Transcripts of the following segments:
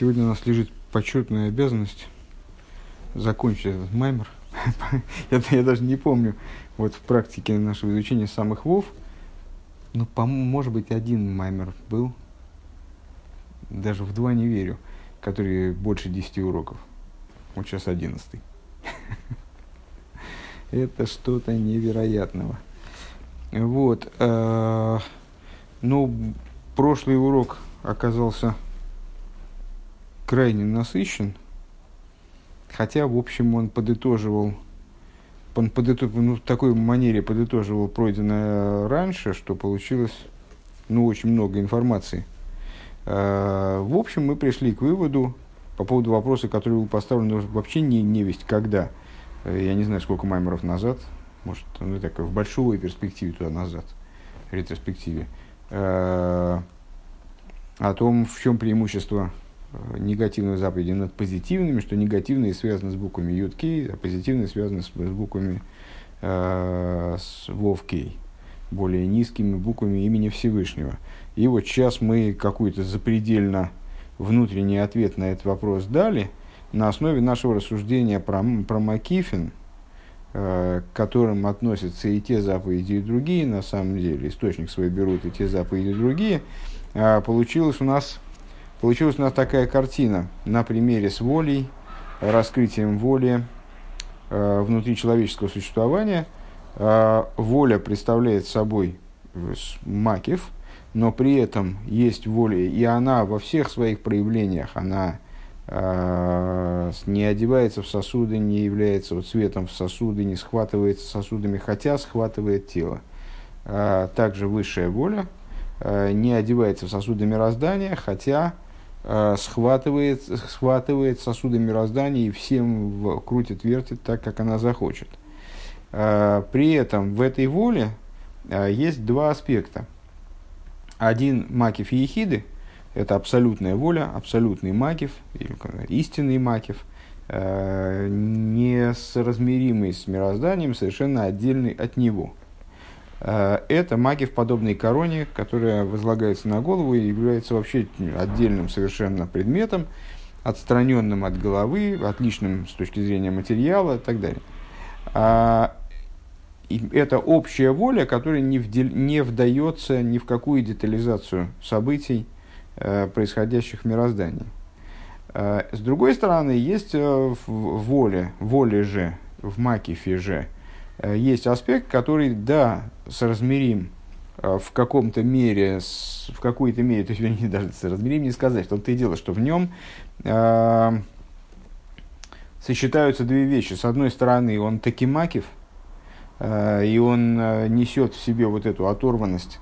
Сегодня у нас лежит почетная обязанность закончить этот маймер. я, я даже не помню, вот в практике нашего изучения самых вов, ну, по может быть, один маймер был, даже в два не верю, который больше 10 уроков. Вот сейчас одиннадцатый. Это что-то невероятного. Вот. Э, ну, прошлый урок оказался крайне насыщен, хотя, в общем, он подытоживал, он подытоживал, ну, в такой манере подытоживал пройденное раньше, что получилось, ну, очень много информации. Э, в общем, мы пришли к выводу по поводу вопроса, который был поставлен вообще не невесть когда. Э, я не знаю, сколько маймеров назад, может, ну, так, в большой перспективе туда назад, ретроспективе, э, о том, в чем преимущество негативных заповедей над позитивными, что негативные связаны с буквами Ютки, а позитивные связаны с, с буквами э, с Вовкей, более низкими буквами имени Всевышнего. И вот сейчас мы какой-то запредельно внутренний ответ на этот вопрос дали на основе нашего рассуждения про, про Макифин, э, к которым относятся и те заповеди, и другие, на самом деле, источник свой берут и те заповеди, и другие, э, получилось у нас Получилась у нас такая картина на примере с волей, раскрытием воли э, внутри человеческого существования. Э, воля представляет собой макив, но при этом есть воля, и она во всех своих проявлениях, она э, не одевается в сосуды, не является вот цветом в сосуды, не схватывается сосудами, хотя схватывает тело. Э, также высшая воля э, не одевается в сосуды мироздания, хотя Э, схватывает, схватывает сосуды мироздания и всем крутит, вертит так, как она захочет. Э, при этом в этой воле э, есть два аспекта. Один макив и ехиды – это абсолютная воля, абсолютный макив, или истинный макив, несоразмеримый с мирозданием, совершенно отдельный от него – Э, это маги в подобной короне, которая возлагается на голову и является вообще отдельным совершенно предметом, отстраненным от головы, отличным с точки зрения материала и так далее. А, и это общая воля, которая не, вдел, не вдается ни в какую детализацию событий, э, происходящих в мироздании. Э, с другой стороны, есть воля, воля же, в Макифе же – Э, есть аспект, который, да, соразмерим э, в каком-то мере, в какой-то мере, то есть, вернее, даже соразмерим не сказать, что ты дело, что в нем э, сочетаются две вещи. С одной стороны, он таки макив, э, и он э, несет в себе вот эту оторванность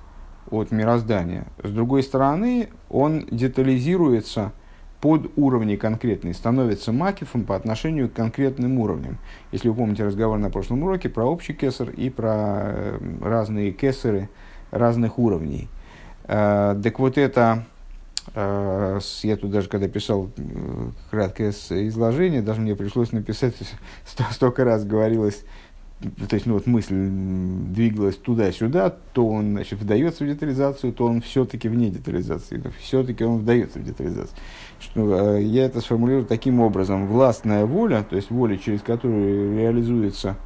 от мироздания. С другой стороны, он детализируется под уровни конкретные становится макифом по отношению к конкретным уровням. Если вы помните разговор на прошлом уроке про общий кесар и про э, разные кесары разных уровней. Э, так вот это, э, я тут даже когда писал краткое изложение, даже мне пришлось написать, столько раз говорилось то есть, ну, вот мысль двигалась туда-сюда, то он, значит, вдается в детализацию, то он все-таки вне детализации, все-таки он вдается в детализацию. Что, э, я это сформулирую таким образом. Властная воля, то есть воля, через которую реализуется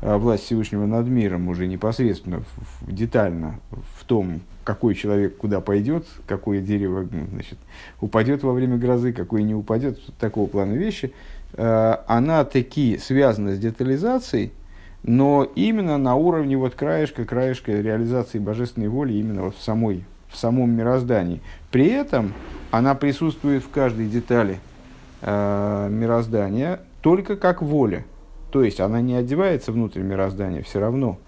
э, власть Всевышнего над миром уже непосредственно, детально, в том, какой человек куда пойдет, какое дерево значит, упадет во время грозы, какое не упадет, такого плана вещи, э, она таки связана с детализацией, но именно на уровне вот краешка, краешка реализации божественной воли именно вот в, самой, в самом мироздании. При этом она присутствует в каждой детали э, мироздания только как воля. То есть она не одевается внутрь мироздания все равно.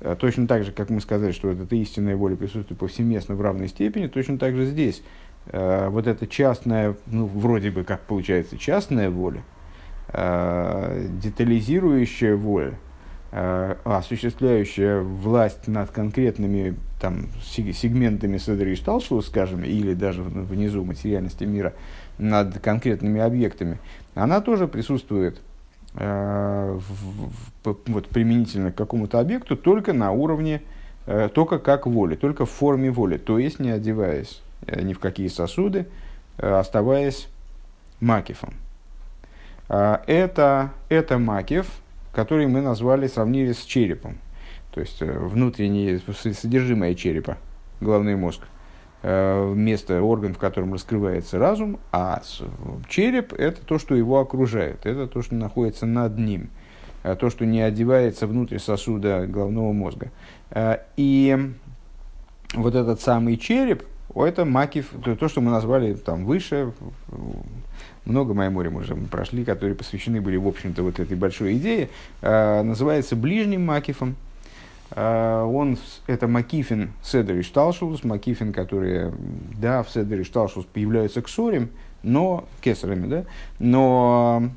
Э, точно так же, как мы сказали, что вот эта истинная воля присутствует повсеместно в равной степени, точно так же здесь. Э, вот эта частная, ну, вроде бы как получается частная воля, э, детализирующая воля, осуществляющая власть над конкретными там, сегментами Седри Шталшус, скажем, или даже внизу материальности мира, над конкретными объектами, она тоже присутствует э, в, в, вот, применительно к какому-то объекту только на уровне, э, только как воли, только в форме воли, то есть не одеваясь э, ни в какие сосуды, э, оставаясь макифом. Это, это макиф, который мы назвали, сравнили с черепом. То есть внутреннее содержимое черепа, головной мозг. Место, орган, в котором раскрывается разум, а череп – это то, что его окружает, это то, что находится над ним – Э, то, что не одевается внутрь сосуда головного мозга. Э, и вот этот самый череп, это макив, то, что мы назвали там выше, много Маймори мы уже прошли, которые посвящены были, в общем-то, вот этой большой идее, э, называется ближним макифом. Он, это Макифин Седер и Шталшус, Макифин, которые, да, в Седер и Шталшус появляются ксорем, но, кесарами, да, но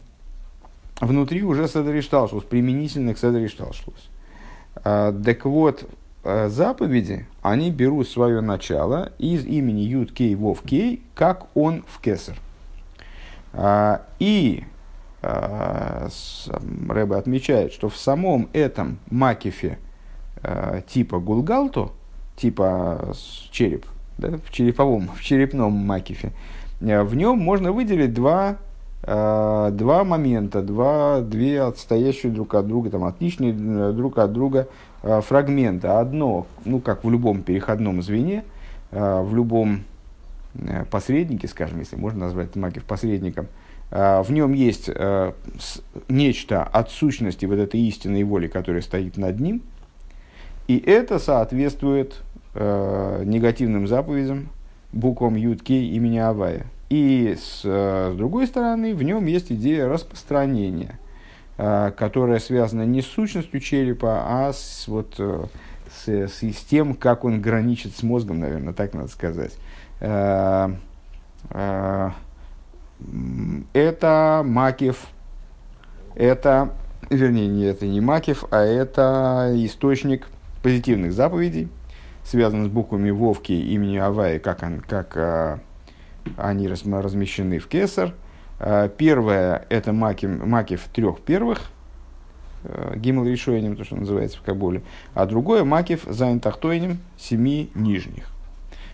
внутри уже Седришталшус, применительно к Седришталшус. А, так вот, заповеди, они берут свое начало из имени Юд Кей Вов Кей, как он в Кесар. А, и Рэбе отмечает, что в самом этом макифе типа гулгалто, типа череп, да, в череповом, в черепном макифе, в нем можно выделить два два момента, два, две отстоящие друг от друга, там, отличные э, друг от друга фрагмента. Одно, ну, как в любом переходном звене, в любом посреднике, скажем, если можно назвать Макив посредником, в нем есть нечто от сущности вот этой истинной воли, которая стоит над ним, и это соответствует негативным заповедям, буквам Ютки имени Авая. И с, э, с другой стороны, в нем есть идея распространения, э, которая связана не с сущностью черепа, а с, вот, э, с, с тем, как он граничит с мозгом, наверное, так надо сказать. Это Макев, это, вернее, не это не Макев, а это источник позитивных заповедей, связанных с буквами Вовки имени Аваи, как, он, как они размещены в кесар. А, первое – это маки, маки в трех первых, э, гимл решением, то, что называется в Кабуле, а другое – макив зайн тахтойнем семи нижних.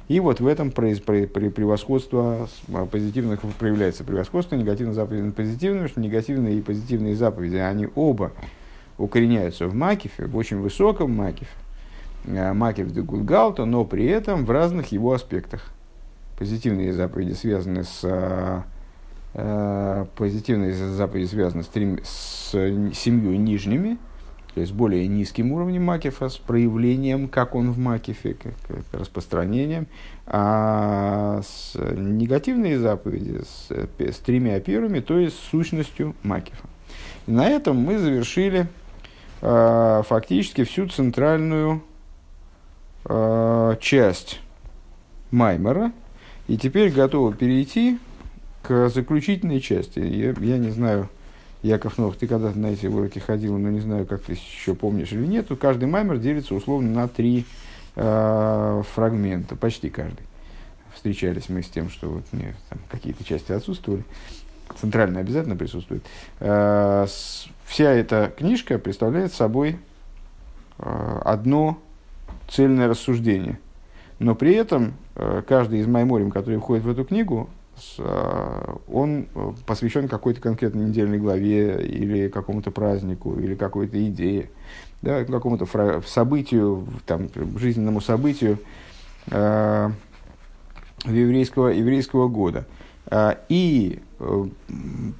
И вот в этом превосходство а, позитивных проявляется превосходство негативных заповедей над позитивными, что негативные и позитивные заповеди, они оба укореняются в макифе, в очень высоком макифе, э, макиф де Гудгалта, но при этом в разных его аспектах. Позитивные заповеди связаны с э, позитивные заповеди связаны с, трем, с семью нижними, то есть более низким уровнем макифа, с проявлением, как он в макифе, как, распространением, а с негативные заповеди с, с тремя первыми, то есть с сущностью макифа. И на этом мы завершили э, фактически всю центральную э, часть Маймера, и теперь готовы перейти к заключительной части. Я, я не знаю, Яков Нох, ты когда-то на эти уроки ходил, но не знаю, как ты еще помнишь или нет. Каждый маймер делится условно на три э, фрагмента, почти каждый. Встречались мы с тем, что вот, нет, там какие-то части отсутствовали. Центрально обязательно присутствует. Э, с, вся эта книжка представляет собой э, одно цельное рассуждение. Но при этом Э, каждый из майморим, который входит в эту книгу, он э, посвящен какой-то конкретной недельной главе или какому-то празднику, или какой-то идее, да, какому-то событию, там, жизненному событию э, еврейского, еврейского года. И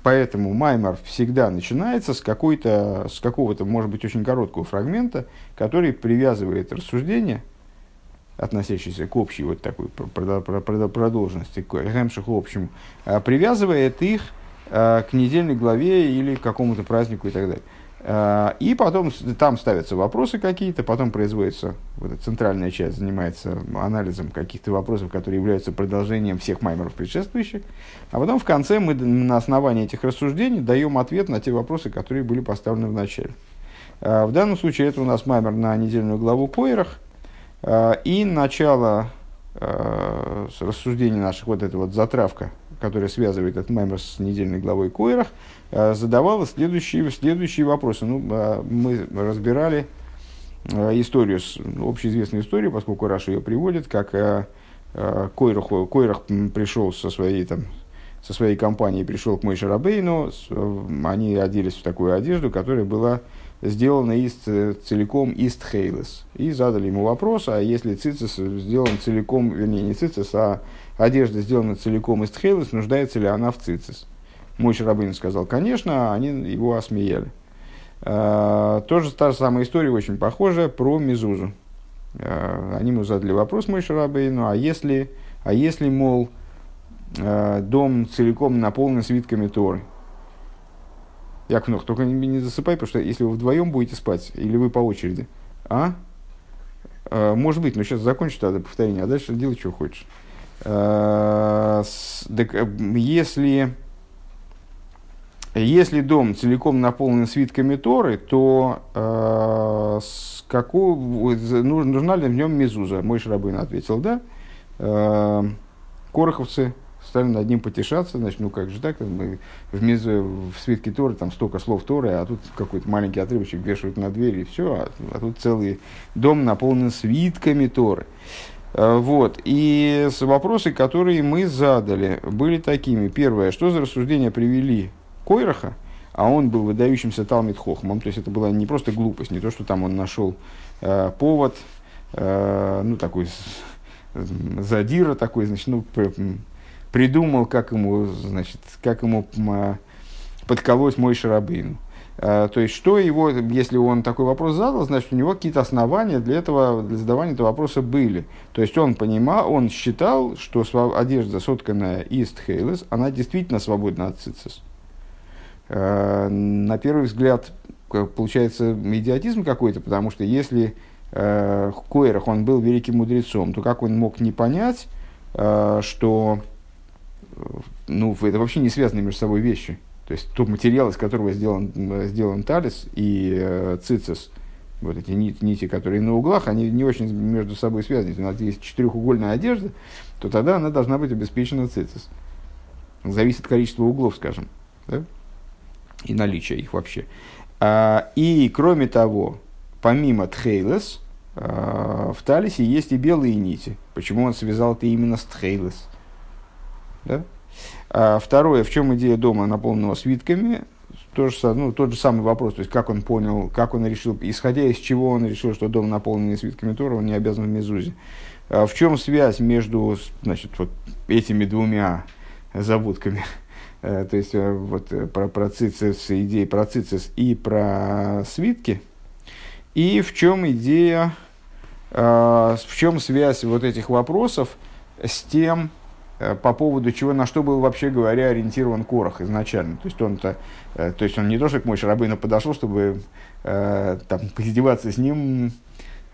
поэтому Маймар всегда начинается с, какой-то, с какого-то, может быть, очень короткого фрагмента, который привязывает рассуждение относящийся к общей вот такой продолженности, к гемшиху общему, а, привязывает их а, к недельной главе или к какому-то празднику и так далее. А, и потом там ставятся вопросы какие-то, потом производится, вот эта центральная часть занимается анализом каких-то вопросов, которые являются продолжением всех маймеров предшествующих. А потом в конце мы на основании этих рассуждений даем ответ на те вопросы, которые были поставлены в начале. В данном случае это у нас маймер на недельную главу Э, и начало э, рассуждений наших, вот эта вот затравка, которая связывает этот маймер с недельной главой Койрах, э, задавала следующие, следующие вопросы. Ну, мы разбирали историю, общеизвестную историю, поскольку Раша ее приводит, как Койрах, Койрах пришел со своей там, со своей компанией пришел к Мойше Рабейну, они оделись в такую одежду, которая была сделана из, целиком из тхейлес. И задали ему вопрос, а если цицис сделан целиком, вернее, не цицис, а одежда сделана целиком из тхейлес, нуждается ли она в цицис? Мой Шарабын сказал, конечно, а они его осмеяли. А, тоже та же самая история, очень похожая, про Мизузу. А, они ему задали вопрос Мой Шарабейну, а если, а если, мол, дом целиком наполнен свитками Торы? Яков только не, не засыпай, потому что если вы вдвоем будете спать, или вы по очереди, а? а может быть, но сейчас закончу тогда повторение, а дальше делай, что хочешь. А, с, так, э, если если дом целиком наполнен свитками Торы, то э, с какого, нужна ли в нем мезуза? Мой Шрабын ответил, да. Короховцы стали над ним потешаться, значит, ну как же так, мы в, мезу, в свитке Торы там столько слов Торы, а тут какой-то маленький отрывочек вешают на дверь и все, а, а тут целый дом наполнен свитками Торы. Э, вот. И вопросы, которые мы задали, были такими. Первое, что за рассуждения привели Койраха, а он был выдающимся Талмит Хохмом, то есть это была не просто глупость, не то, что там он нашел э, повод, э, ну, такой задира такой, значит, ну, придумал, как ему, значит, как ему э, подколоть мой шарабейн. Э, то есть, что его, если он такой вопрос задал, значит, у него какие-то основания для этого, для задавания этого вопроса были. То есть, он понимал, он считал, что одежда, сотканная из тхейлес, она действительно свободна от цицис. Э, на первый взгляд, получается идиотизм какой-то, потому что если Койрах, он был великим мудрецом, то как он мог не понять, что ну, это вообще не связанные между собой вещи. То есть тот материал, из которого сделан, сделан талис и э, цицис, вот эти нити, нити, которые на углах, они не очень между собой связаны. Если у нас есть четырехугольная одежда, то тогда она должна быть обеспечена цицис. Зависит от количества углов, скажем. Да? и наличия их вообще. А, и кроме того, помимо тхейлес, а, в талисе есть и белые нити. Почему он связал это именно с тхейлес? Да? А второе, в чем идея дома, наполненного свитками, тоже, ну, тот же самый вопрос, то есть как он понял, как он решил, исходя из чего он решил, что дом наполненный свитками Тора, он не обязан в Мезузе. А в чем связь между значит, вот этими двумя заводками Э, то есть э, вот э, про, про цицис, идеи про цицис и про свитки, и в чем идея, в чем связь вот этих вопросов с тем, по поводу чего, на что был, вообще говоря, ориентирован Корах изначально. То есть, он-то, то есть он не то, что к Мойше Рабыну подошел, чтобы там, поиздеваться с ним,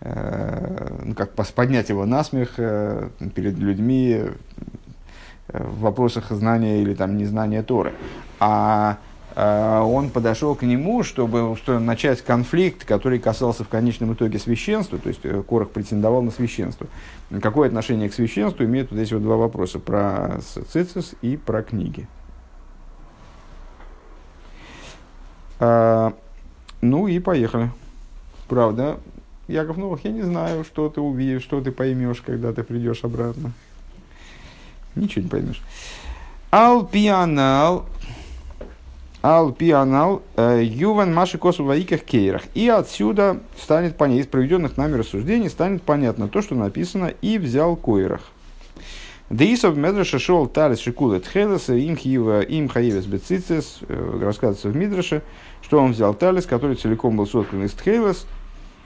ну, как поднять его на смех перед людьми, в вопросах знания или там незнания Торы. А э, он подошел к нему, чтобы, чтобы начать конфликт, который касался в конечном итоге священства, то есть э, Корах претендовал на священство. Какое отношение к священству имеют вот эти вот два вопроса, про цицис и про книги. А, ну и поехали. Правда, Яков Новых, я не знаю, что ты увидишь, что ты поймешь, когда ты придешь обратно. Ничего не поймешь. Алпианал. Алпианал. Э, Юван Маши Косу Ваиках Кейрах. И отсюда станет понятно, из проведенных нами рассуждений станет понятно то, что написано «и взял Койрах». Деисов Медраша шел талис шикулет хелеса им хива им хаевес бецицис, э, рассказывается в Мидраше, что он взял талис, который целиком был соткан из тхейлес,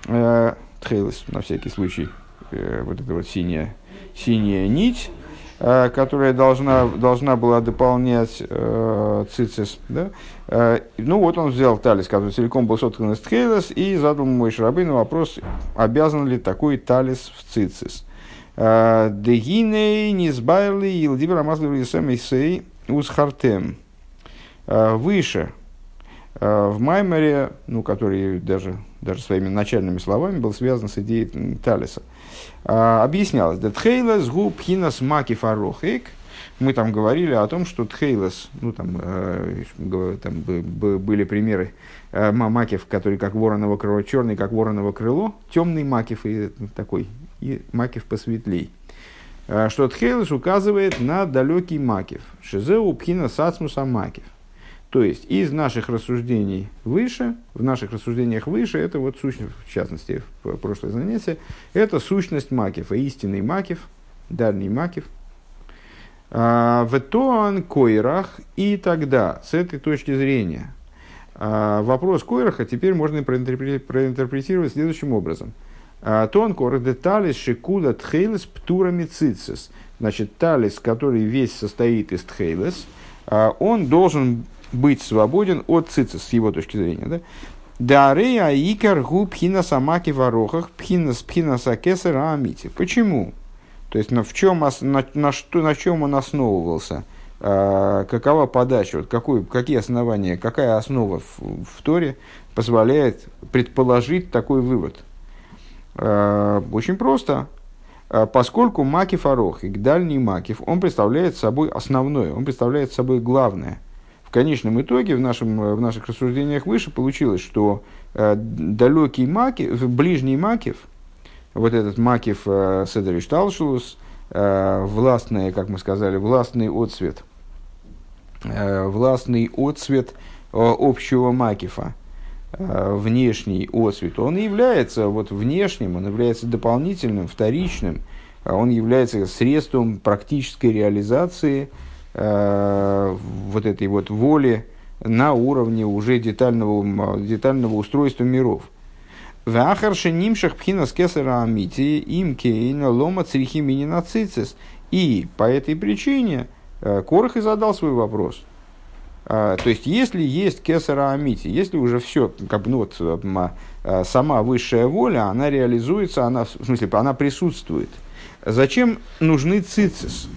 э, тхейлес на всякий случай, вот эта вот синяя, синяя нить, которая должна, должна была дополнять э, цицис. Да? Э, ну вот он взял талис, который целиком был соткан из тхейлес, и задал мой шрабейну вопрос, обязан ли такой талис в цицис. Э, Дегиней низбайли илдибер амазливли сей узхартем. Выше, в Маймере, ну, который даже, даже своими начальными словами был связан с идеей Талиса. А, объяснялось, да тхейлес губ хинас маки фарохик. Мы там говорили о том, что тхейлес, ну там, э, там были примеры э, макив, который как вороново крыло, черный как вороново крыло, темный макив и такой, и макив посветлей. что Тхейлес указывает на далекий Макив. Шизеу пхина сацмуса Макив. То есть из наших рассуждений выше, в наших рассуждениях выше, это вот сущность, в частности, в прошлое занятие, это сущность Макифа, истинный Макив, дальний Макив. А, в Тоан Койрах и тогда, с этой точки зрения, а, вопрос Койраха теперь можно проинтерпретировать следующим образом. А, Тон Койрах деталис шикуда тхейлес птурами цицис. Значит, талис, который весь состоит из тхейлес, он должен быть свободен от цицис, с его точки зрения. Да? Дарея икар гу пхина самаки ворохах пхина пхина сакесера амити. Почему? То есть на, в чем, на, на, что, на чем он основывался? А, какова подача? Вот какой, какие основания, какая основа в, в Торе позволяет предположить такой вывод? А, очень просто. А, поскольку Макив Арох, и дальний Макив, он представляет собой основное, он представляет собой главное – в конечном итоге в, нашем, в наших рассуждениях выше получилось, что э, далекий Макив, ближний Макив, вот этот Макив э, Седриш Талшулус, э, властный, как мы сказали, властный отцвет, э, властный отцвет э, общего Макифа, э, внешний отцвет, он является вот внешним, он является дополнительным, вторичным, он является средством практической реализации Э, вот этой вот воли на уровне уже детального, детального устройства миров. Вахарши нимшах пхина скесера амити им кейна лома црихи мининацицис. И по этой причине э, Корах и задал свой вопрос. Э, то есть, если есть кесара амити, если уже все, как ну, вот, сама высшая воля, она реализуется, она, в смысле, она присутствует. Зачем нужны цицис?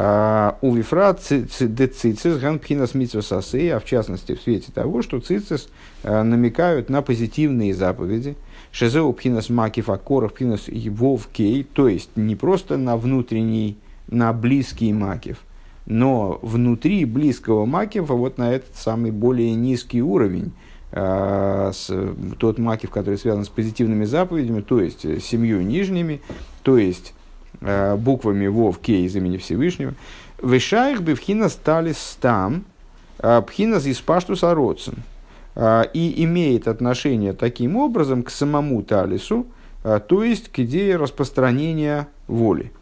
А, у Вифра децицис ганпхинас митсвасасы, а в частности в свете того, что цицис а, намекают на позитивные заповеди, шезеу пхинас макив акоров пхинас вовкей, то есть не просто на внутренний, на близкий макив, но внутри близкого макива вот на этот самый более низкий уровень, а, тот макив, который связан с позитивными заповедями, то есть с семью нижними, то есть Э, буквами Вов, Кей из имени Всевышнего. Вышаих бы вхина стали стам, э, пхина из паштуса родсен. Э, и имеет отношение таким образом к самому талису, то есть к идее распространения воли.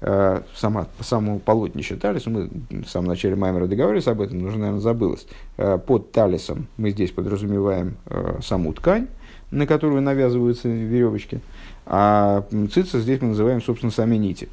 Сама, самому полотнище талису, мы в самом начале Маймера договорились об этом, уже, наверное, забылось. Под талисом мы здесь подразумеваем саму ткань, на которую навязываются веревочки – а цица здесь мы называем, собственно, сами нити.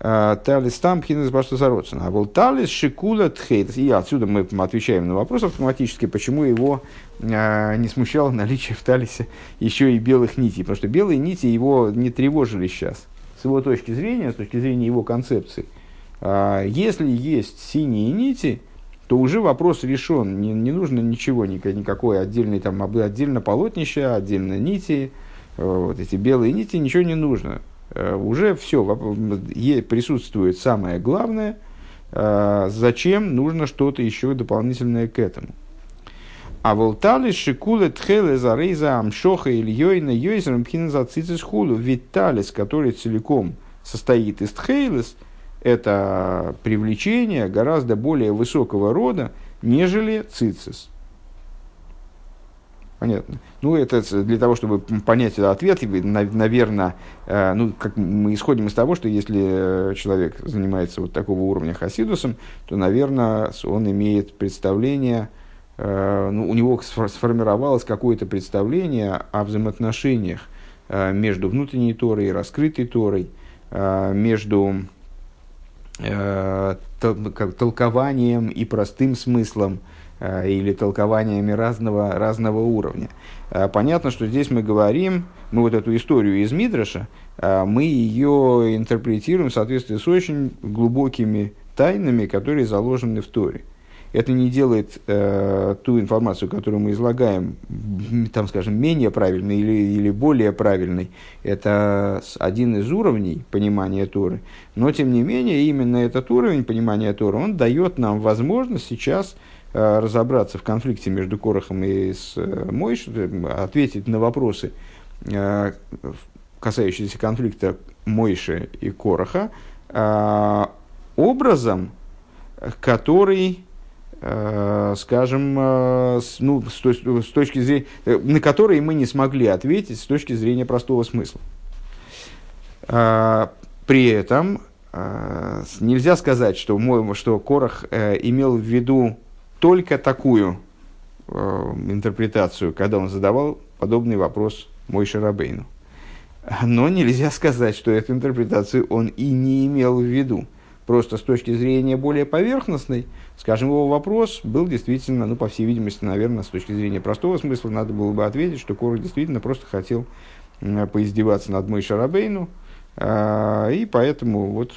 А, талис там пхинес баштазароцена. А был талис шикула тхейт. И отсюда мы отвечаем на вопрос автоматически, почему его а, не смущало наличие в талисе еще и белых нитей. Потому что белые нити его не тревожили сейчас. С его точки зрения, с точки зрения его концепции. А, если есть синие нити, то уже вопрос решен. Не, не нужно ничего, никакой отдельный, там, отдельно полотнище, отдельно нити, вот эти белые нити, ничего не нужно. Э, уже все, присутствует самое главное, э, зачем нужно что-то еще дополнительное к этому. А волтали шикулы тхеле за рейза амшоха или йойна йойзером пхинза цицис хулу. Ведь который целиком состоит из тхейлес, это привлечение гораздо более высокого рода, нежели цицис. Понятно. Ну, это для того, чтобы понять этот ответ, наверное, э, ну, как мы исходим из того, что если человек занимается вот такого уровня хасидусом, то, наверное, он имеет представление, э, ну, у него сформировалось какое-то представление о взаимоотношениях э, между внутренней Торой и раскрытой Торой, между толкованием и простым смыслом, Э, или толкованиями разного, разного уровня. Э, понятно, что здесь мы говорим, мы вот эту историю из Мидраша, э, мы ее интерпретируем в соответствии с очень глубокими тайнами, которые заложены в Торе. Это не делает э, ту информацию, которую мы излагаем, там, скажем, менее правильной или, или более правильной. Это один из уровней понимания Торы. Но, тем не менее, именно этот уровень понимания Торы, он дает нам возможность сейчас Э, разобраться в конфликте между Корохом и с э, Мойш, ответить на вопросы, э, касающиеся конфликта Мойши и Короха, образом, который, скажем, ну, с точки зрения, на который мы не смогли ответить с точки зрения простого смысла. При этом нельзя сказать, что, мой, что Корах имел в виду только такую интерпретацию, когда он задавал подобный вопрос мой Шарабейну. Но нельзя сказать, что эту интерпретацию он и не имел в виду. Просто с точки зрения более поверхностной, скажем, его вопрос был действительно, ну, по всей видимости, наверное, с точки зрения простого смысла, надо было бы ответить, что Корах действительно просто хотел поиздеваться над Мой Шарабейну, а, и поэтому вот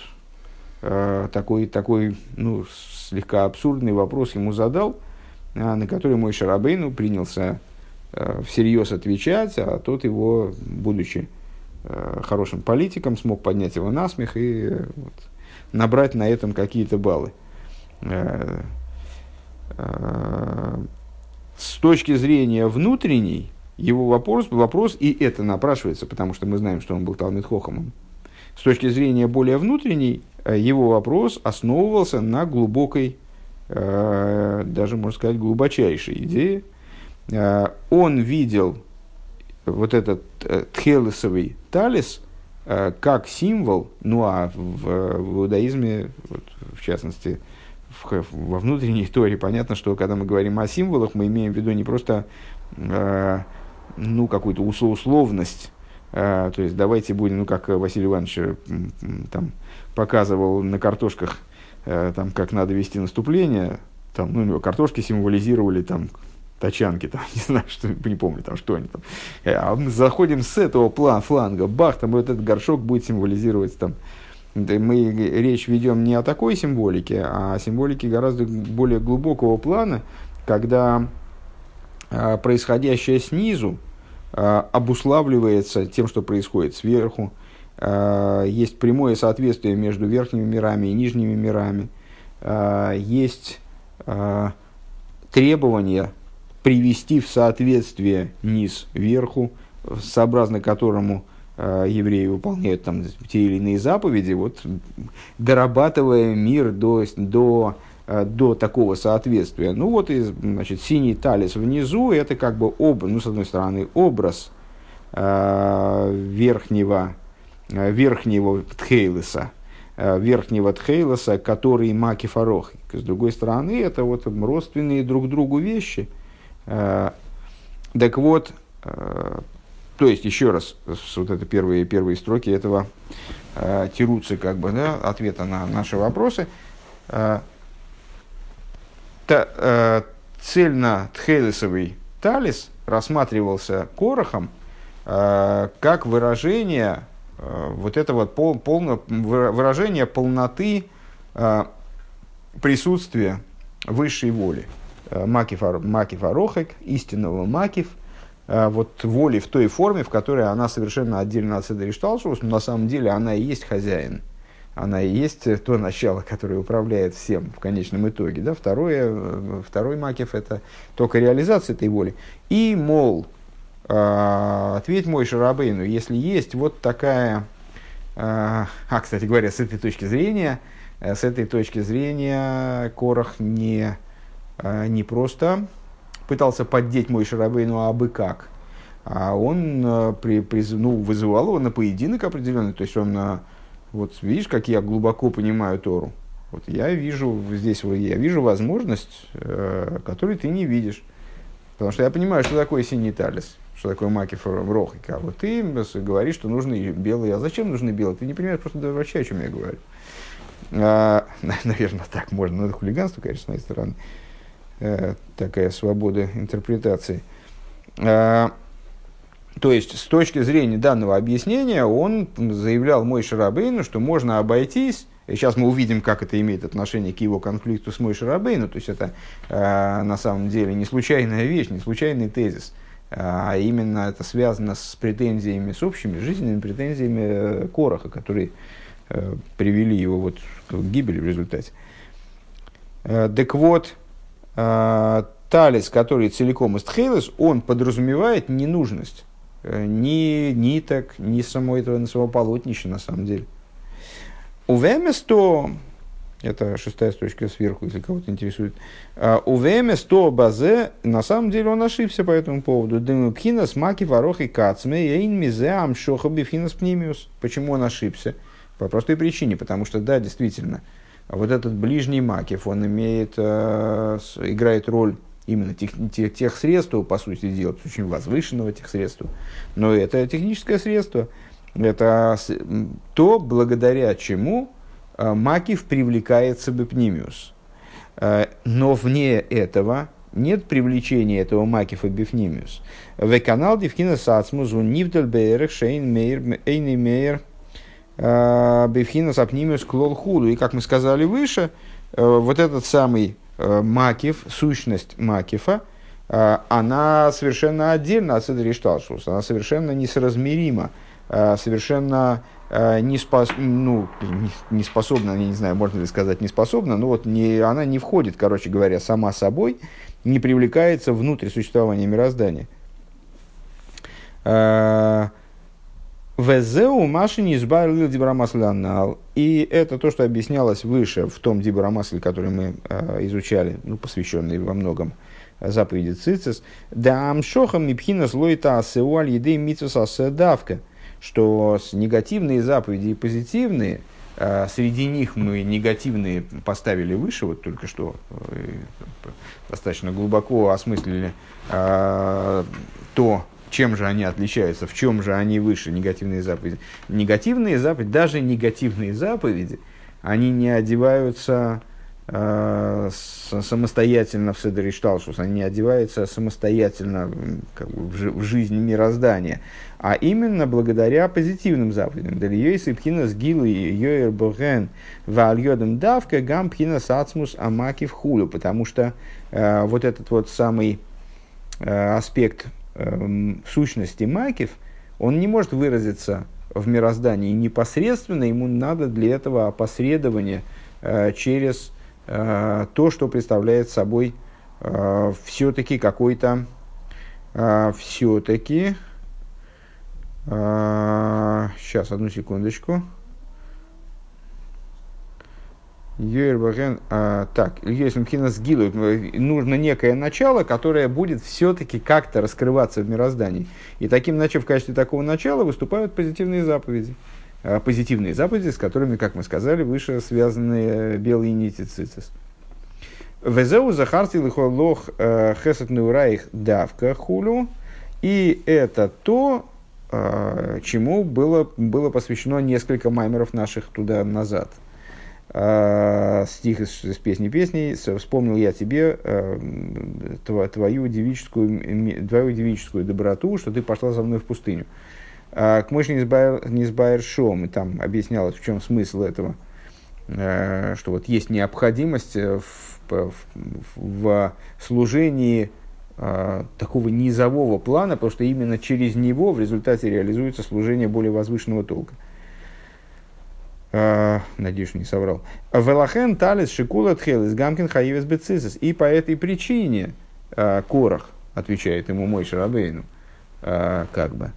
а, такой, такой ну, слегка абсурдный вопрос ему задал, а, на который Мой Шарабейну принялся всерьез отвечать, а тот его, будучи хорошим политиком, смог поднять его на смех и вот, набрать на этом какие-то баллы. С точки зрения внутренней, его вопрос, вопрос, и это напрашивается, потому что мы знаем, что он был Талмит Хохамом, с точки зрения более внутренней, э, его вопрос основывался на глубокой, э, даже можно сказать, глубочайшей идее. Э, он видел вот этот тхелесовый талис как символ, ну а в, в иудаизме, вот, в частности, в, во внутренней торе понятно, что когда мы говорим о символах, мы имеем в виду не просто ну, какую-то условность а, то есть давайте будем, ну как Василий Иванович э, там показывал на картошках, а, там как надо вести наступление, там, ну, картошки символизировали там тачанки, там, не знаю, что, не помню, там, что они там. Э, а заходим с этого план, фланга, бах, там вот этот горшок будет символизировать там. Мы речь ведем не о такой символике, а о символике гораздо более глубокого плана, когда а, происходящее снизу, Э, обуславливается тем, что происходит сверху. Э, есть прямое соответствие между верхними мирами и нижними мирами. Э, есть требование привести в соответствие низ верху, сообразно которому евреи выполняют там те или иные заповеди, вот, дорабатывая мир до, до Э, до такого соответствия. Ну вот, и, значит, синий талис внизу, это как бы об, ну, с одной стороны, образ э, верхнего, э, верхнего тхейлеса, э, верхнего тхейлеса, который маки фарох. С другой стороны, это вот родственные друг другу вещи. Э, так вот, э, то есть, еще раз, вот это первые, первые строки этого э, тируцы, как бы, да, ответа на наши вопросы. Э, та, цельно-тхелесовый талис рассматривался Корохом как выражение вот этого пол, полно, выражение полноты присутствия высшей воли. Э, макив, макив арохек, истинного макив, э, вот воли в той форме, в которой она совершенно отдельно от Седришталшус, но на самом деле она и есть хозяин она и есть то начало, которое управляет всем в конечном итоге. Да? Второе, э, второй макев – это только реализация этой воли. И, мол, э, ответь мой Шарабейну, если есть вот такая... Э, а, кстати говоря, с этой точки зрения, э, с этой точки зрения Корах не, э, не просто пытался поддеть мой Шарабейну, а бы как. А он э, при, при, ну, вызывал его на поединок определенный, то есть он э, вот видишь, как я глубоко понимаю Тору. Вот я вижу здесь, я вижу возможность, э, которую ты не видишь. Потому что я понимаю, что такое синий талис, что такое маки рохика. А вот ты говоришь, что нужны белые. А зачем нужны белые? Ты не понимаешь просто вообще, о чем я говорю. А, наверное, так можно. Но это хулиганство, конечно, с моей стороны. А, такая свобода интерпретации. А, то есть, с точки зрения данного объяснения, он заявлял мой Шарабейну, что можно обойтись, и сейчас мы увидим, как это имеет отношение к его конфликту с мой Шарабейну, то есть это э, на самом деле не случайная вещь, не случайный тезис, а именно это связано с претензиями, с общими жизненными претензиями э, Короха, которые э, привели его вот к гибели в результате. Э, так вот, э, талис, который целиком из Тхейлес, он подразумевает ненужность ни ниток, ни самого этого самого полотнища на самом деле. Увеместо, это шестая строчка сверху, если кого-то интересует. Увеместо базе, на самом деле он ошибся по этому поводу. Демукина смаки ворох и кацме, ейн мизе амшоха бифинас пнимиус. Почему он ошибся? По простой причине, потому что, да, действительно, вот этот ближний макив, он имеет, э, играет роль именно тех, тех, тех средств, по сути дела, очень возвышенного тех средств, но это техническое средство, это то, благодаря чему э, Макив привлекается бепнимиус. Э, но вне этого нет привлечения этого Макифа бифнимиус. В канал Дивкина Сацмус, он нивдаль бейрах шейн мейр, эйни мейр, бифхина сапнимиус клол худу. И как мы сказали выше, вот этот самый Макив, сущность Макифа, она совершенно отдельно от Седри Шталшус, она совершенно несоразмерима Э, совершенно э, не, спос, ну, не способна, я не знаю, можно ли сказать не способна, но вот не, она не входит, короче говоря, сама собой, не привлекается внутрь существования мироздания. Э, Везеу Маши не избавил Дибрамаслянал. И это то, что объяснялось выше в том Дибрамасле, который мы э, изучали, ну, посвященный во многом заповеди Цицис. Да амшохам мипхина слойта асеуаль едей митсуса давка – что негативные заповеди и позитивные, а, среди них мы негативные поставили выше, вот только что э, достаточно глубоко осмыслили то, чем же они отличаются, в чем же они выше, негативные заповеди. Негативные заповеди, даже негативные заповеди, они не одеваются э, самостоятельно в Седер и Шталшус, они не одеваются самостоятельно как бы, в, в жизнь мироздания а именно благодаря позитивным заповедям. Дальёйс и пхинас гилу и йоэр боген вальёдам давка гам пхинас ацмус амаки в хулю, потому что э, вот этот вот самый э, аспект сущности макив, он не может выразиться в мироздании непосредственно, ему надо для этого опосредование э, через э, то, что представляет собой э, все-таки какой-то все-таки сейчас, одну секундочку. Юрбаген, а, так, если Мхинас Гилу, нужно некое начало, которое будет все-таки как-то раскрываться в мироздании. И таким начав в качестве такого начала выступают позитивные заповеди. А, позитивные заповеди, с которыми, как мы сказали, выше связаны э, белые нити цицис. Везеу захарти лох э, хесет неураих давка хулю. И это то, а, чему было, было посвящено несколько маймеров наших туда назад. А, стих из, из песни песней «Вспомнил я тебе а, твою девическую, твою девическую доброту, что ты пошла за мной в пустыню». К мыши Низбайр Шом, и там объяснялось, в чем смысл этого, что вот есть необходимость в, в, в служении а, такого низового плана, потому что именно через него в результате реализуется служение более возвышенного толка. А, надеюсь, что не соврал. Велахен талис шикула тхелис гамкин хаивес бецисис. И по этой причине а, Корах, отвечает ему мой Шарабейну, а, как бы,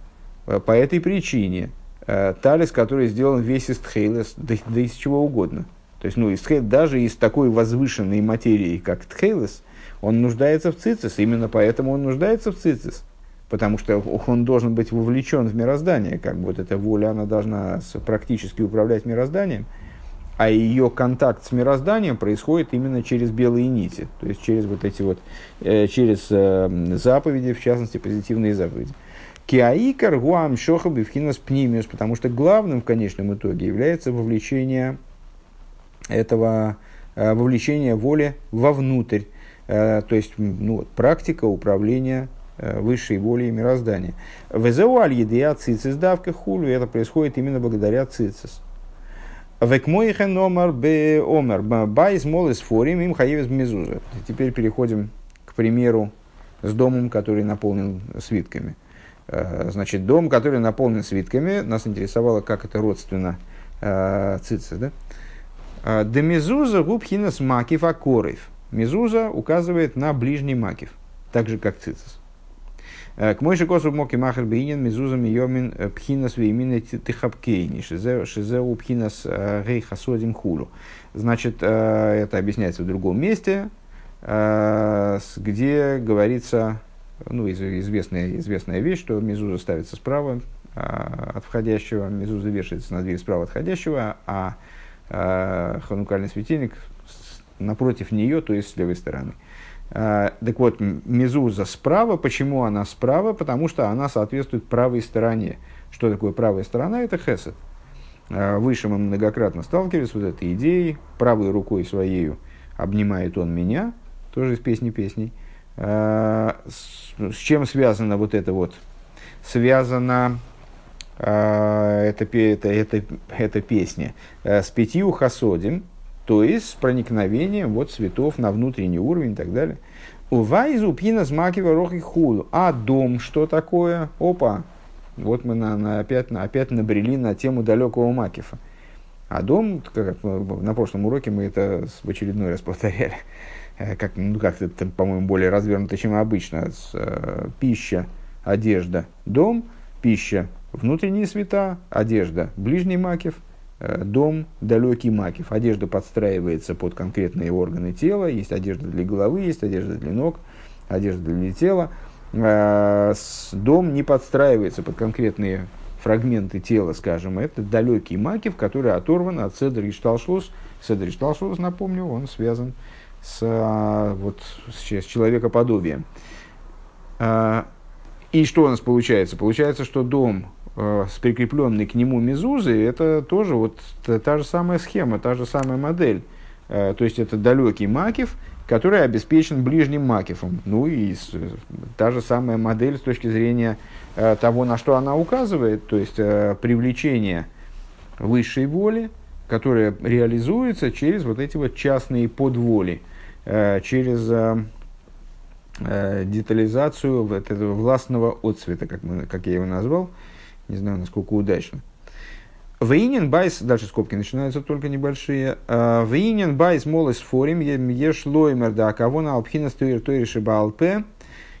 по этой причине талис, который сделан весь из тхейлес, да, да из чего угодно. То есть, ну, из тхейл, даже из такой возвышенной материи, как тхейлес, он нуждается в цицис, именно поэтому он нуждается в цицис, потому что он должен быть вовлечен в мироздание, как бы вот эта воля, она должна практически управлять мирозданием, а ее контакт с мирозданием происходит именно через белые нити, то есть через вот эти вот, э, через э, заповеди, в частности, позитивные заповеди. Киаикар гуам шоха бифхинас пнимиус, потому что главным в конечном итоге является вовлечение этого, э, вовлечение воли вовнутрь, то есть ну, практика управления э, высшей волей мироздания. וזהו על ידי ציצית דווקא כולו, это происходит именно благодаря ציצית. וכמו כן אומר באומר בית מלא ספרים אם חייבת מזוזה. Теперь переходим к примеру с домом, который наполнен свитками. Э, значит, дом, который наполнен свитками, нас интересовало, как это родственно ציצית. Да? דמזוזה הוא בחינת מקיף הקרוב. Мезуза указывает на ближний מקיף, так же как цицис. К мой же косу моки махер бейнин мизузам йомин пхинас веймин тихапкейни шизеу пхинас рейха содим хулу. Значит, это объясняется в другом месте, где говорится, ну, известная, известная вещь, что мизуза ставится справа от входящего, мизуза вешается на дверь справа от входящего, а ханукальный светильник напротив нее, то есть с левой стороны. А, так вот, мезуза справа. Почему она справа? Потому что она соответствует правой стороне. Что такое правая сторона? Это хесед. А, выше мы многократно сталкивались с вот этой идеей. Правой рукой своей обнимает он меня, тоже из песни песней. А, с, чем связано вот это вот? Связано это, это, это, это песня с пятью хасодим, то есть с проникновением вот цветов на внутренний уровень и так далее. У вайзу пина змакива рохи хулу. А дом что такое? Опа! Вот мы на, на, опять, на, опять набрели на тему далекого Макифа. А дом, как на прошлом уроке мы это в очередной раз повторяли, э, как, ну, как это, по-моему, более развернуто, чем обычно. С, э, пища, одежда, дом, пища, внутренние света, одежда, ближний Макив, Э, дом далекий макив. Одежда подстраивается под конкретные органы тела. Есть одежда для головы, есть одежда для ног, одежда для тела. Э, дом не подстраивается под конкретные фрагменты тела, скажем. Это далекий макив, который оторван от Седри Шталшлус. Седри Шталшлус, напомню, он связан с, э, вот, с человекоподобием. И что у нас получается? Получается, что дом Э, с прикрепленной к нему мезузой, это тоже вот та, же самая схема, та же самая модель. Э, то есть это далекий макив, который обеспечен ближним макифом. Ну и та же самая модель с точки зрения э, того, на что она указывает, то есть привлечение высшей воли, которая реализуется через вот эти вот частные подволи, через детализацию вот этого властного отцвета, как, мы, как я его назвал, не знаю, насколько удачно. ועניין בית, дальше скобки начинаются только небольшие. А, ועניין בית מלא ספרים יש לומר דהכוונה על בחינת תורה שבעל פה.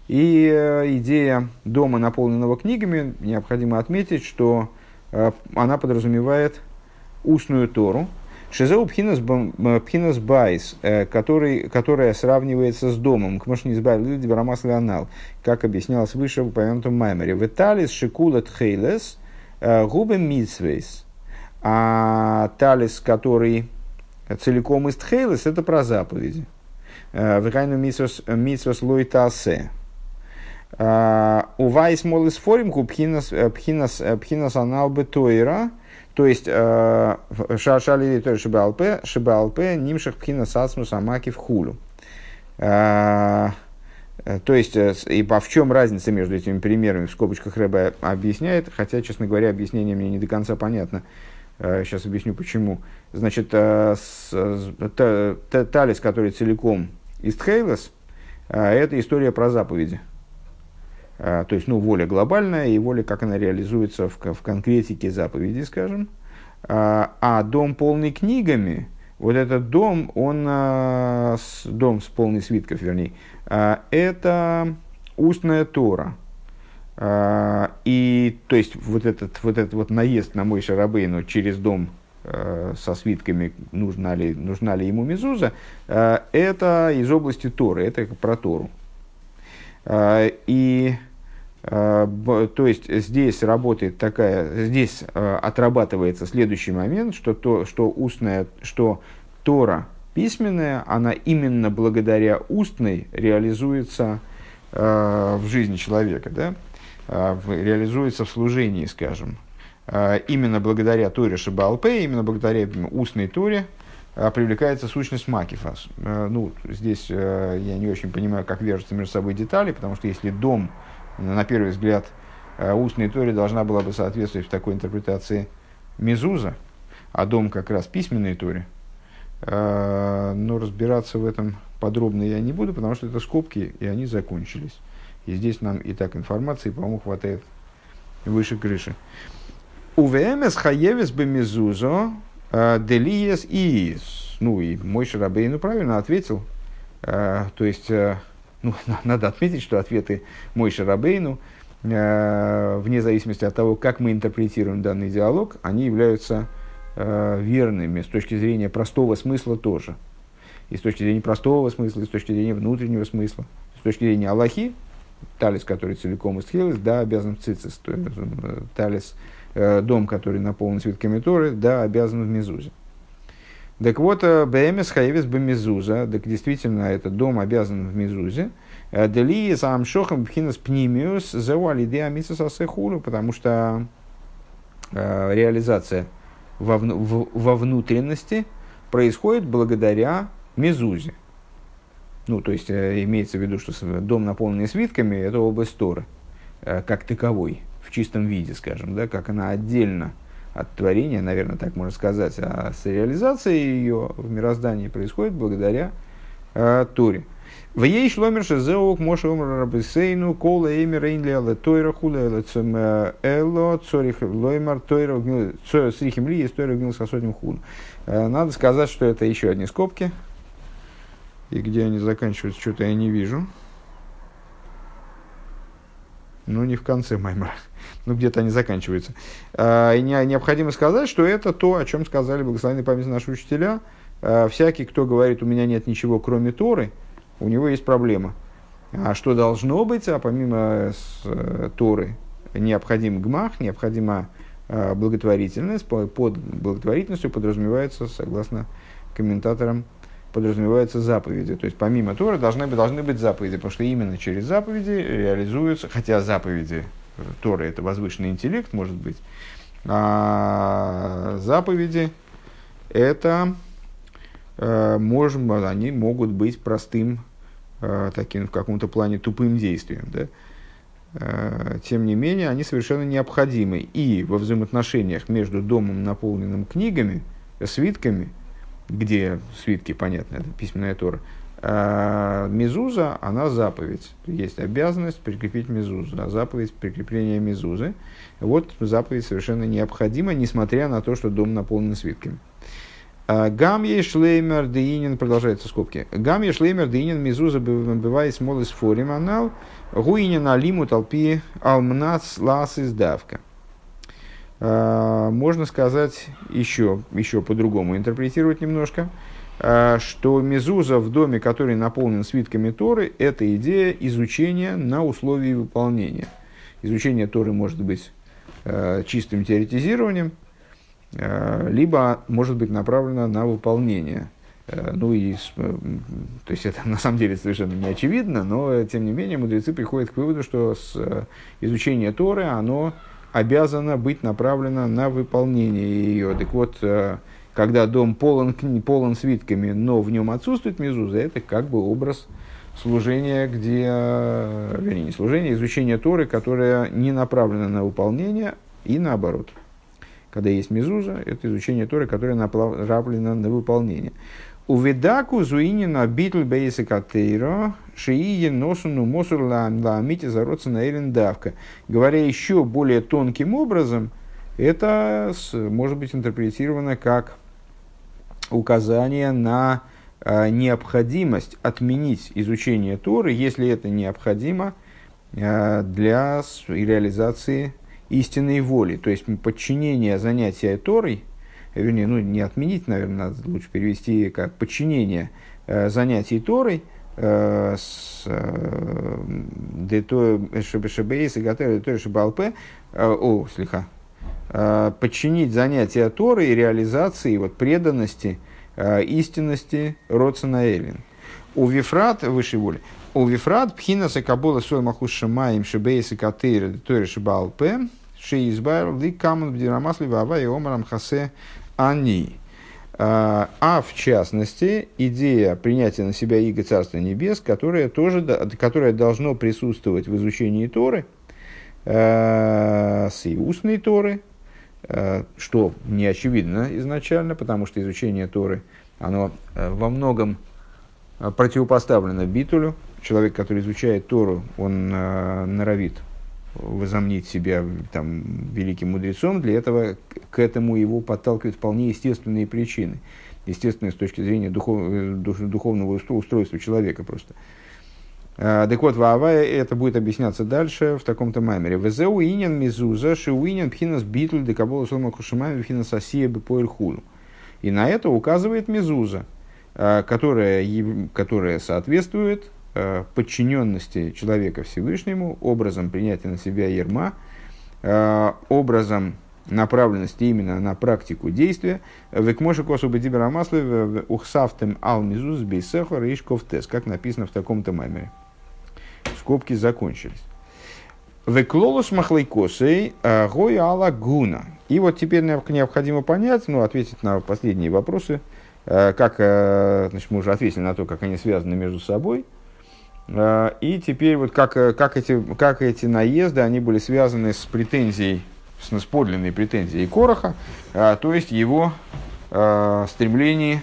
И э, идея дома, наполненного книгами, необходимо отметить, что э, она подразумевает устную Тору. Шизеу пхинас э, байс, который, которая сравнивается с домом. К машине избавили Дибарамас Леонал, как объяснялось выше в упомянутом маймере. Виталис шикулат хейлес э, губы митсвейс. А талис, который целиком из тхейлес, это про заповеди. Э, Векайну митсвас лойтасе. Увайс молис форим пхинас пхинас анал бетойра. То есть, э, шашали то шибалпе, шибалпе, нимших пхина сацмус амаки в хулю. Э, э, то есть, и по в чем разница между этими примерами, в скобочках Рэба объясняет, хотя, честно говоря, объяснение мне не до конца понятно. Сейчас объясню почему. Значит, талис, который целиком из Тхейлес, это история про заповеди. А, то есть, ну, воля глобальная и воля, как она реализуется в, в конкретике заповеди, скажем. А, а дом полный книгами, вот этот дом, он, а, дом с полный свитков, вернее, это устная Тора. И, то есть, вот этот вот, этот вот наезд на мой Шарабейну через дом со свитками, нужна ли, нужна ли ему мезуза, это из области Торы, это про Тору. А, и а, то есть здесь работает такая, здесь а, отрабатывается следующий момент, что, то, что устная, что Тора письменная, она именно благодаря устной реализуется в жизни человека, да? реализуется в служении, скажем. Именно благодаря Торе Шабалпе, именно благодаря устной Торе, привлекается сущность Макифа. Э, ну, здесь э, я не очень понимаю, как вяжутся между собой детали, потому что если дом, на первый взгляд, э, устной Торе должна была бы соответствовать в такой интерпретации Мезуза, а дом как раз письменной Торе, но разбираться в этом подробно я не буду, потому что это скобки, и они закончились. И здесь нам и так информации, по-моему, хватает выше крыши. УВМС хаевес бы Делиес и Ну и мой Шарабейну правильно ответил. Э, то есть, э, ну, надо отметить, что ответы Мой Шарабейну, э, вне зависимости от того, как мы интерпретируем данный диалог, они являются э, верными с точки зрения простого смысла тоже. И с точки зрения простого смысла, и с точки зрения внутреннего смысла. С точки зрения Аллахи, талис, который целиком из Хилес, да, обязан в цицис, то есть э, талис, э, дом, который наполнен свитками Торы, да, обязан в Мезузе. Так вот, э, БМС Хаевис Бемезуза, так действительно, этот дом обязан в Мезузе. Дели сам шохам пхинас пнимиус зауалидеа мисасасехулу, потому что э, реализация во, в, во внутренности происходит благодаря Мезузе. Ну, то есть, э, имеется в виду, что дом, наполненный свитками, это область Торы, э, как таковой, в чистом виде, скажем, да, как она отдельно от творения, наверное, так можно сказать, а с реализацией ее в мироздании происходит благодаря э, Торе. В ей шломер шезеок моше умр рабисейну кола эймер эйнли але тойра хула эле цем эло цорих лоймар тойра срихим ли есть тойра гнил сосотим хун. Э, надо сказать, что это еще одни скобки. И где они заканчиваются, что-то я не вижу. Ну, не в конце Маймара ну где-то они заканчиваются. А, и необходимо сказать, что это то, о чем сказали благословенные памяти наши учителя. А, всякий, кто говорит, у меня нет ничего, кроме Торы, у него есть проблема. А что должно быть, а помимо э, Торы, необходим гмах, необходима благотворительность. Под благотворительностью подразумевается, согласно комментаторам, подразумеваются заповеди. То есть помимо Торы должны, должны быть заповеди, потому что именно через заповеди реализуются, хотя заповеди Тора это возвышенный интеллект, может быть, а заповеди это э, можем, они могут быть простым, э, таким в каком-то плане тупым действием. Да? Э, тем не менее, они совершенно необходимы и во взаимоотношениях между домом, наполненным книгами, свитками, где свитки, понятно, это письменная Тора, мезуза, она заповедь. Есть обязанность прикрепить мезузу, а заповедь прикрепления мезузы. Вот заповедь совершенно необходима, несмотря на то, что дом наполнен свитками. А гам шлеймер деинин, продолжается скобки. Гам шлеймер деинин мезуза бывает смолы с форим анал, гуинин алиму толпи алмнац лас издавка. А, можно сказать еще, еще по-другому интерпретировать немножко. А, что мезуза в доме, который наполнен свитками Торы, это идея изучения на условии выполнения. Изучение Торы может быть э, чистым теоретизированием, э, либо может быть направлено на выполнение. Э, ну и, то есть это на самом деле совершенно не очевидно, но тем не менее мудрецы приходят к выводу, что с, изучение Торы, оно обязано быть направлено на выполнение ее. Так вот, когда дом полон, полон свитками, но в нем отсутствует мезуза, это как бы образ служения, где, вернее, не служения, а изучения Торы, которое не направлено на выполнение, и наоборот. Когда есть мезуза, это изучение Торы, которое направлено на выполнение. У ведаку зуинина битл бейса катейро носуну мосур ламите зароться на давка. Говоря еще более тонким образом, это может быть интерпретировано как указание на э, необходимость отменить изучение Торы, если это необходимо э, для реализации истинной воли. То есть подчинение занятия Торой, вернее, ну не отменить, наверное, надо лучше перевести как подчинение э, занятий Торой, с Шебейс и Гатер, Шебалпе, о, слегка, подчинить занятия Торы и реализации вот, преданности, э, истинности Родсона Эллин. У Вифрат, выше воли, у Вифрат пхина сакабола сой махуш шамаем шебейс и катейра тойра шибалпе шеизбайр ли камон бдирамасли вава и омарам хасе они. Э, а в частности, идея принятия на себя иго Царства Небес, которая тоже, которая должно присутствовать в изучении Торы, с и устной Торы, Э, что не очевидно изначально, потому что изучение Торы, оно э, во многом э, противопоставлено битулю. Человек, который изучает Тору, он норовит возомнить себя там, великим мудрецом, для этого к этому его подталкивают вполне естественные причины. Естественные с точки зрения духов, духовного устройства человека просто. Так вот, Ваавая, это будет объясняться дальше в таком-то маймере. Везеу инин мизуза, шиуинин пхинас битль декабола сома кушамами пхинас асия бепоэль хулу. И на это указывает мизуза, которая, которая соответствует подчиненности человека Всевышнему, образом принятия на себя ерма, образом направленности именно на практику действия. Векмоши косу бедибера маслы ухсавтем ал мизуз бейсехор и тес, как написано в таком-то маймере. Скобки закончились. Веклолус махлайкосей а, гой ала гуна. И вот теперь необходимо понять, ну, ответить на последние вопросы, а, как, а, значит, мы уже ответили на то, как они связаны между собой. И теперь вот как, как, эти, как эти наезды, они были связаны с претензией с подлинной претензией Короха, то есть его стремление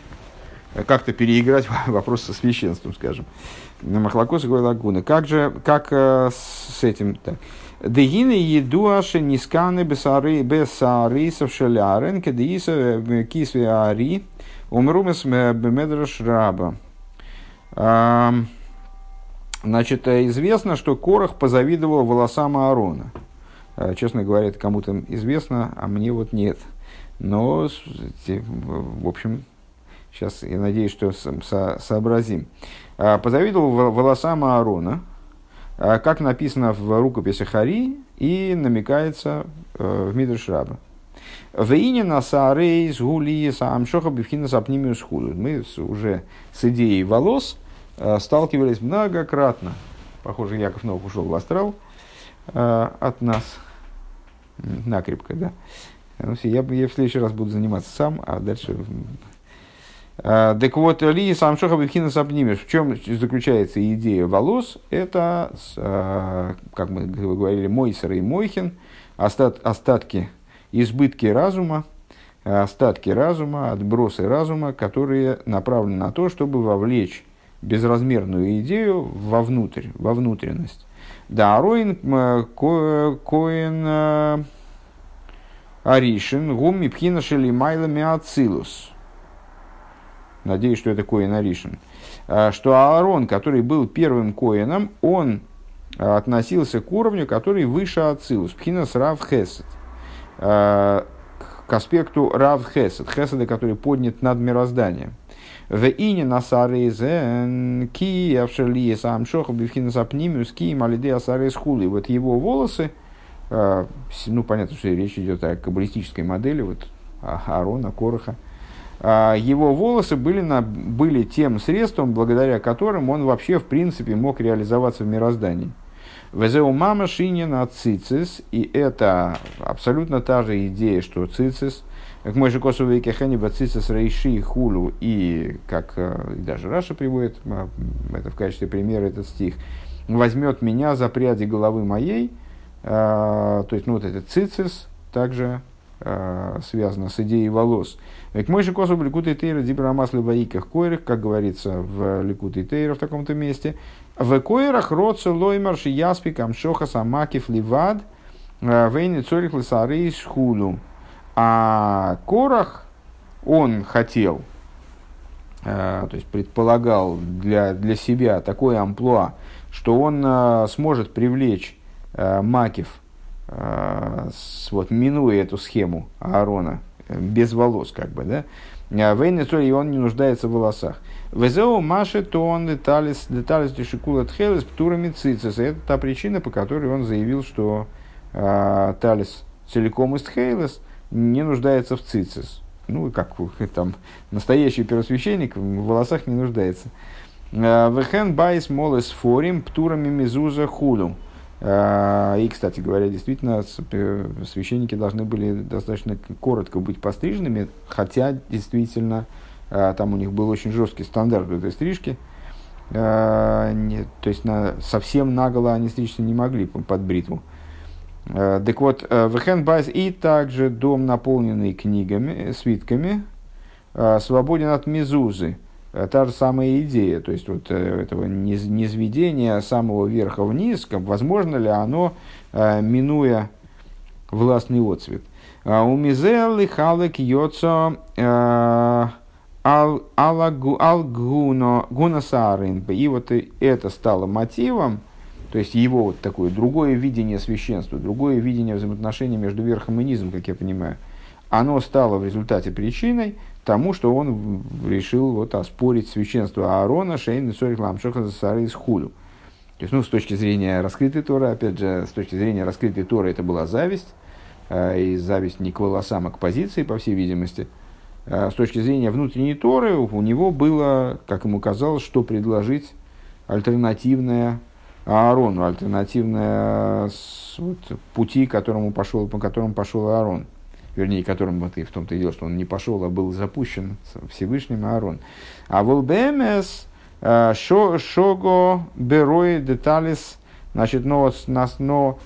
как-то переиграть вопрос со священством, скажем, на Махлокоса Лагуны. Как же, как а, с этим? Так. Дегины едуаши нисканы бесары бесары совшелярен кедиса э, кисве ари умрумес бемедраш раба. Значит, известно, что Корах позавидовал волосам Аарона. Честно говоря, это кому-то известно, а мне вот нет. Но, в общем, сейчас я надеюсь, что со сообразим. А, позавидовал волосам Аарона, а, как написано в рукописи Хари и намекается э, в Мидрш Раба. Вейни на саарей с гули саамшоха бифхина сапнимиус худу. Мы уже с идеей волос сталкивались многократно. Похоже, Яков Новых ушел в астрал. Э, от нас накрепко, да. Ну, я, я в следующий раз буду заниматься сам, а дальше... А, так вот, Ли сам Шоха Бифхина обнимешь. В чем заключается идея волос? Это, а, как мы говорили, Мойсер и Мойхин, остат, остатки, избытки разума, остатки разума, отбросы разума, которые направлены на то, чтобы вовлечь безразмерную идею вовнутрь, во внутренность. Да, Роин Коин э, Аришин Гум Мипхина Шели Майла Миацилус. Надеюсь, что это Коин Аришин. А, что Аарон, который был первым Коином, он а, относился к уровню, который выше Ацилус. Пхинас Рав Хесед. А, к аспекту Рав Хесед. Хеседа, который поднят над мирозданием. В ине насарейзен ки авшерли сам шохал бифхина сапнимиус ки хули. Вот его волосы, э, ну понятно, что речь идет о каббалистической модели, вот Аарона, Короха. А его волосы были, на, были тем средством, благодаря которым он вообще, в принципе, мог реализоваться в мироздании. Везеу мама шинина цицис, и это абсолютно та же идея, что цицис – как мой же косовый кехани бацисас рейши хулу, и как э, даже Раша приводит это в качестве примера этот стих, возьмет меня за пряди головы моей, а, то есть, ну, вот этот цицис также связано с идеей волос. К мой же косу ликут и тейра дибрамас леваиках койрах, как говорится в ликут и тейра в таком-то месте. В койрах родца лоймар шияспи камшоха самакив ливад вейни цорих лисары хулу. А Корах, он хотел, э, то есть предполагал для, для себя такое амплуа, что он э, сможет привлечь э, Макив, вот, минуя эту схему Аарона, без волос, как бы, да, Вейны и он не нуждается в волосах. Везео Маши, то он деталис, деталис дешикула тхелес птурами цицис. Это та причина, по которой он заявил, что э, талис целиком из תכלת – не нуждается в цицис. Ну, как там настоящий первосвященник в волосах не нуждается. Э, וכן בית מלא ספרים פטור ממזוזה וכולו. Э, и, кстати говоря, действительно, священники должны были достаточно коротко быть постриженными, хотя действительно э, там у них был очень жесткий стандарт этой стрижки. Не, то есть совсем наголо они стричься не могли под бритву. Так вот, Вехенбайс и также дом, наполненный книгами, свитками, свободен от мезузы. Та же самая идея, то есть вот этого низведения самого верха вниз, как, возможно ли оно, минуя властный отцвет. У мизелы халек йоцо ал гуна гунасарин. И вот это стало мотивом, то есть его вот такое другое видение священства, другое видение взаимоотношений между верхом и низом, как я понимаю, оно стало в результате причиной тому, что он решил вот оспорить священство Аарона, Шейн Сорих Ламшоха Сары из Худу. То есть, ну, с точки зрения раскрытой Торы, опять же, с точки зрения раскрытой Торы это была зависть, э, и зависть не к волосам, а к позиции, по всей видимости. Э, с точки зрения внутренней Торы у него было, как ему казалось, что предложить альтернативное Аарону, альтернативное вот, пути, которому пошел, по которому пошел Аарон вернее, которым вот и в том-то и дело, что он не пошел, а был запущен Всевышним Аарон. А в ЛБМС э, Шого Берой Деталис, значит, но, нас, но,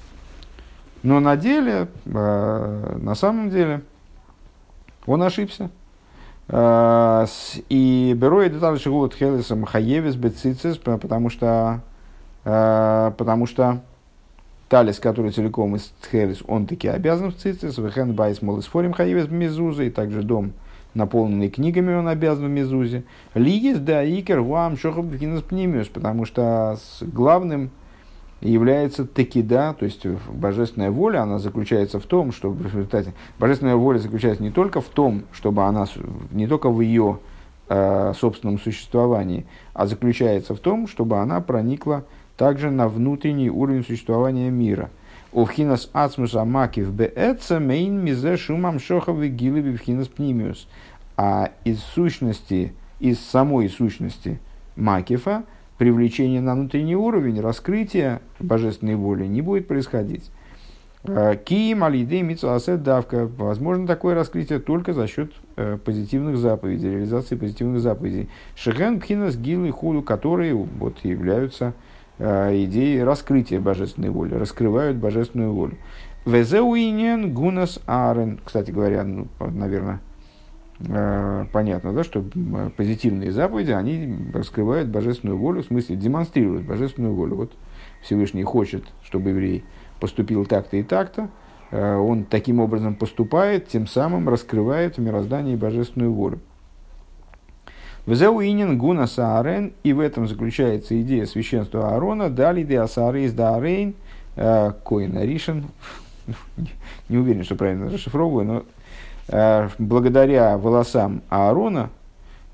но на деле, э, на самом деле, он ошибся. Э, и Берой Деталис Шигулат Хелесом Хаевис Бецицис, потому что, потому что Талис, который целиком из Тхелис, он таки обязан в цицис, вехен байс молисфорим хаивес мезуза, и также дом, наполненный книгами, он обязан в мезузе. Лигис да икер вам шохаб пнимиус, потому что с главным является текида, то есть божественная воля, она заключается в том, что в результате божественная воля заключается не только в том, чтобы она, не только в ее э, собственном существовании, а заключается в том, чтобы она проникла также на внутренний уровень существования мира. Увхинас ацмус амакив беэца мейн мизе шумам шоховы гилы вивхинас пнимиус. А из сущности, из самой сущности макифа, привлечение на внутренний уровень, раскрытие божественной воли не будет происходить. Э, Киим алидей митсуасет давка. Возможно такое раскрытие только за счет э, позитивных заповедей, реализации позитивных заповедей. Шехен пхинас гилы худу, которые вот, являются идеи раскрытия божественной воли, раскрывают божественную волю. Везеуинен гунас арен. Кстати говоря, ну, наверное, э, понятно, да, что позитивные заповеди, они раскрывают божественную волю, в смысле демонстрируют божественную волю. Вот Всевышний хочет, чтобы еврей поступил так-то и так-то, э, он таким образом поступает, тем самым раскрывает в мироздании божественную волю. Взеуинин гуна саарен, и в этом заключается идея священства Аарона, дали де асаарейс да арейн, э, коин аришен, не уверен, что правильно расшифровываю, но э, благодаря волосам Аарона,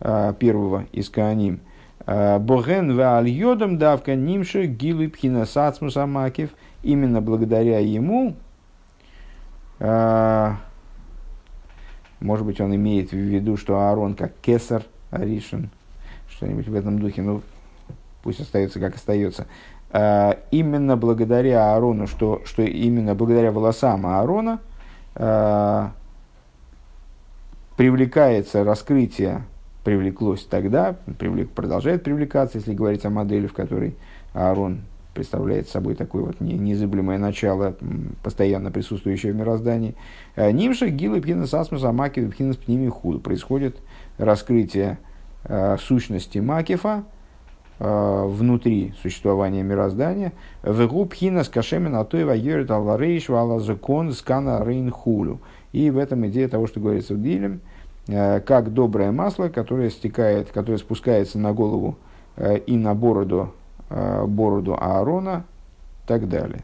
э, первого из Кааним, Боген вааль йодом давка нимша гилы пхинасацмус амакив, именно благодаря ему, может быть, он имеет в виду, что Аарон как кесар, Аришин, что-нибудь в этом духе, ну, пусть остается как остается. А, именно благодаря Аарону, что, что именно благодаря волосам Аарона а, привлекается раскрытие, привлеклось тогда, привлек, продолжает привлекаться, если говорить о модели, в которой Аарон представляет собой такое вот незыблемое начало, постоянно присутствующее в мироздании. А, Нимша, Гилы, Пхинас, Асмус, Амаки, Пхинас, Пними, Худ. Происходит раскрытие э, сущности Макифа э, внутри существования мироздания. Вегубхина с кашемин атоева йорит алларейш вала закон скана рейн хулю. И в этом идея того, что говорится в Дилем, э, как доброе масло, которое стекает, которое спускается на голову э, и на бороду, э, бороду Аарона, так далее.